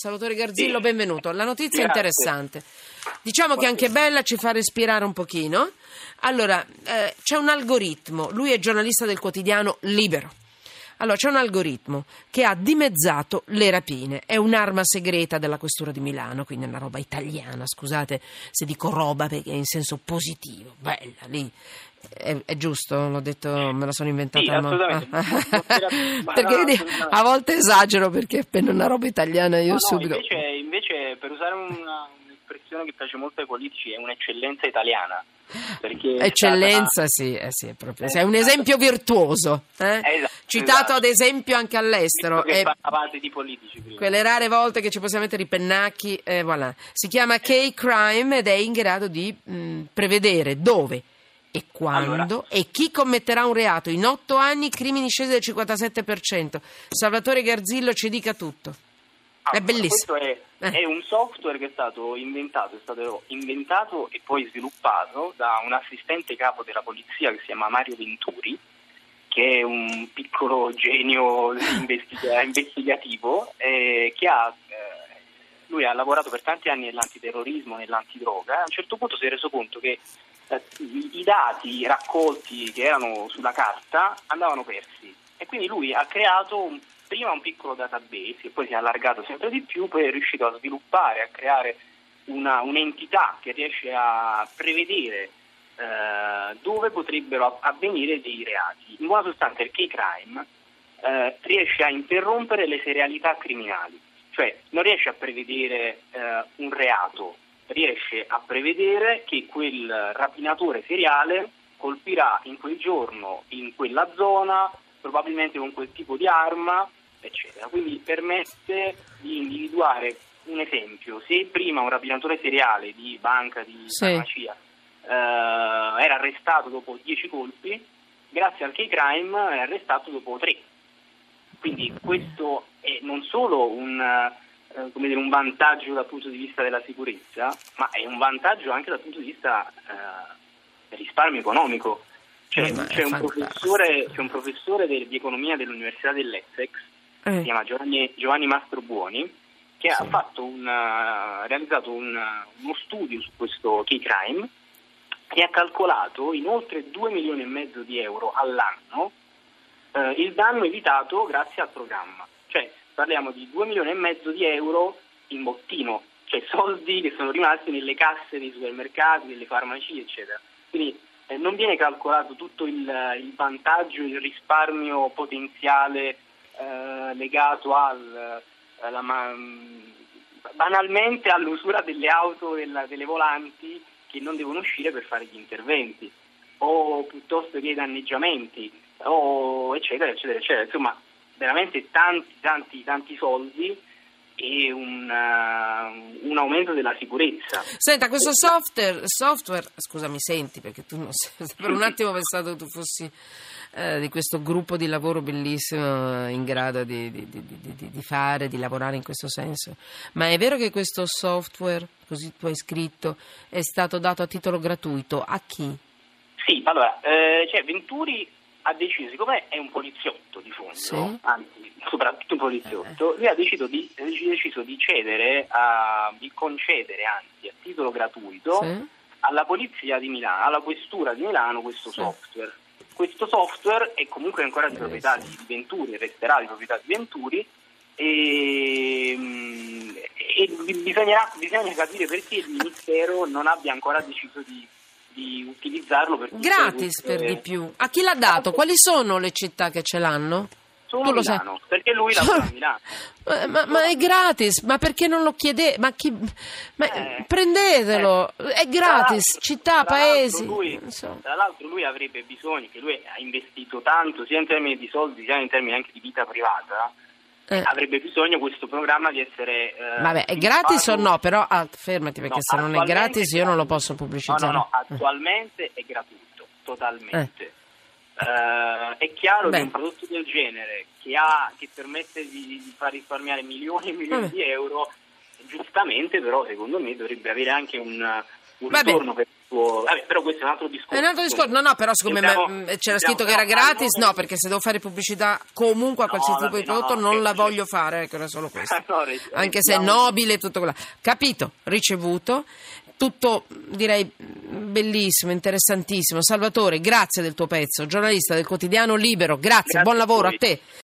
Salvatore Garzillo, Sì. benvenuto. La notizia è interessante. Diciamo che anche Bella ci fa respirare un pochino. Allora, eh, c'è un algoritmo, lui è giornalista del quotidiano Libero. Allora, c'è un algoritmo che ha dimezzato le rapine. È un'arma segreta della Questura di Milano, quindi è una roba italiana. Scusate se dico roba perché è in senso positivo. Bella, lì. È, è giusto? L'ho detto, me la sono inventata. Sì. Ma perché no, vedi, a volte esagero perché appena una roba italiana io No, no, subito... invece, invece, per usare una- un'espressione che piace molto ai politici, è un'eccellenza italiana. È Eccellenza, sì, eh sì, è proprio. Sei un esempio virtuoso, eh? Esatto, citato esatto. ad esempio anche all'estero. stata- e politici prima. quelle rare volte che ci possiamo mettere i pennacchi, eh, voilà. Si chiama K-Crime ed è in grado di mh, prevedere dove e quando Allora. e chi commetterà un reato. In otto anni crimini scesi del 57%. Salvatore Garzillo ci dica tutto. È bellissimo. Questo è, Eh. è un software che è stato inventato, è stato inventato e poi sviluppato da un assistente capo della polizia che si chiama Mario Venturi, che è un piccolo genio investiga- investigativo, eh, che ha, eh, lui ha lavorato per tanti anni nell'antiterrorismo, nell'antidroga, a un certo punto si è reso conto che eh, i i dati raccolti che erano sulla carta andavano persi e quindi lui ha creato un- prima un piccolo database che poi si è allargato sempre di più, poi è riuscito a sviluppare, a creare una- un'entità che riesce a prevedere eh, dove potrebbero av- avvenire dei reati. In buona sostanza il K-Crime eh, riesce a interrompere le serialità criminali, cioè non riesce a prevedere eh, un reato, riesce a prevedere che quel rapinatore seriale colpirà in quel giorno, in quella zona, probabilmente con quel tipo di arma, eccetera. Quindi permette di individuare un esempio. Se prima un rapinatore seriale di banca, di Sì. farmacia, eh, era arrestato dopo 10 colpi, grazie al K-Crime è arrestato dopo 3. Quindi questo è non solo un, eh, come dire, un vantaggio dal punto di vista della sicurezza, ma è un vantaggio anche dal punto di vista eh, del risparmio economico. C'è, Eh, c'è un, c'è un professore di economia dell'Università dell'Essex, si Eh, chiama Giovanni, Giovanni Mastrobuoni, che Sì. ha fatto un, eh, realizzato un, eh, uno studio su questo key crime e ha calcolato in oltre 2 milioni e mezzo di euro all'anno eh, il danno evitato grazie al programma. Cioè parliamo di 2 milioni e mezzo di euro in bottino, cioè soldi che sono rimasti nelle casse dei supermercati, delle farmacie, eccetera. Quindi eh, non viene calcolato tutto il, il vantaggio, il risparmio potenziale legato al, alla ma- banalmente all'usura delle auto, della- delle volanti che non devono uscire per fare gli interventi o piuttosto che i danneggiamenti o eccetera eccetera eccetera. Insomma veramente tanti tanti tanti soldi e un, un aumento della sicurezza Senta, questo software, software, scusami, senti perché tu non sei, per un attimo ho pensato che tu fossi eh, di questo gruppo di lavoro bellissimo eh, in grado di- di- di- di fare, di lavorare in questo senso. Ma è vero che questo software, così tu hai scritto, è stato dato a titolo gratuito? A chi? Sì, allora, eh, cioè Venturi ha deciso, siccome è un poliziotto di fondo, Sì. anzi, soprattutto un poliziotto, lui ha deciso di, ha deciso di cedere, a, di concedere, anzi, a titolo gratuito, Sì? alla polizia di Milano, alla questura di Milano questo Sì. software. Questo software è comunque ancora di Eh, proprietà di Venturi, resterà di proprietà di Venturi e, mm, e bisognerà, bisogna capire perché il Ministero non abbia ancora deciso di, di utilizzarlo per Gratis per di più. A chi l'ha dato? Quali sono le città che ce l'hanno? Solo Tu lo sai. Milano, perché lui lavora a Milano. Ma, ma- ma è gratis, ma perché non lo chiedete? Ma chi. ma Eh, prendetelo, è gratis, Tra città, l'altro paesi. Lui, non so. Tra l'altro lui avrebbe bisogno, che lui ha investito tanto sia in termini di soldi sia in termini anche di vita privata, Eh, avrebbe bisogno questo programma di essere... eh, Vabbè, è gratis o no? Però ah, fermati perché No, se non è gratis io non lo posso pubblicizzare. No, no, no, Eh. attualmente è gratuito, totalmente. Eh, è chiaro Beh. che un prodotto del genere che, ha, che permette di, di far risparmiare milioni e milioni Vabbè. di euro, giustamente però secondo me dovrebbe avere anche un, un ritorno per, suo... Vabbè, però questo è un altro discorso. È un altro discorso, no, no, però siccome me- c'era scritto che era no, gratis, no, no, perché se devo fare pubblicità comunque a No, qualsiasi tipo vabbè, di prodotto no, non no, la voglio fare, ecco, era solo questo. No, Anche se è nobile e tutto quello. Capito, ricevuto, tutto direi bellissimo, interessantissimo. Salvatore, grazie del tuo pezzo, giornalista del quotidiano Libero, grazie, Grazie buon a lavoro a voi. te.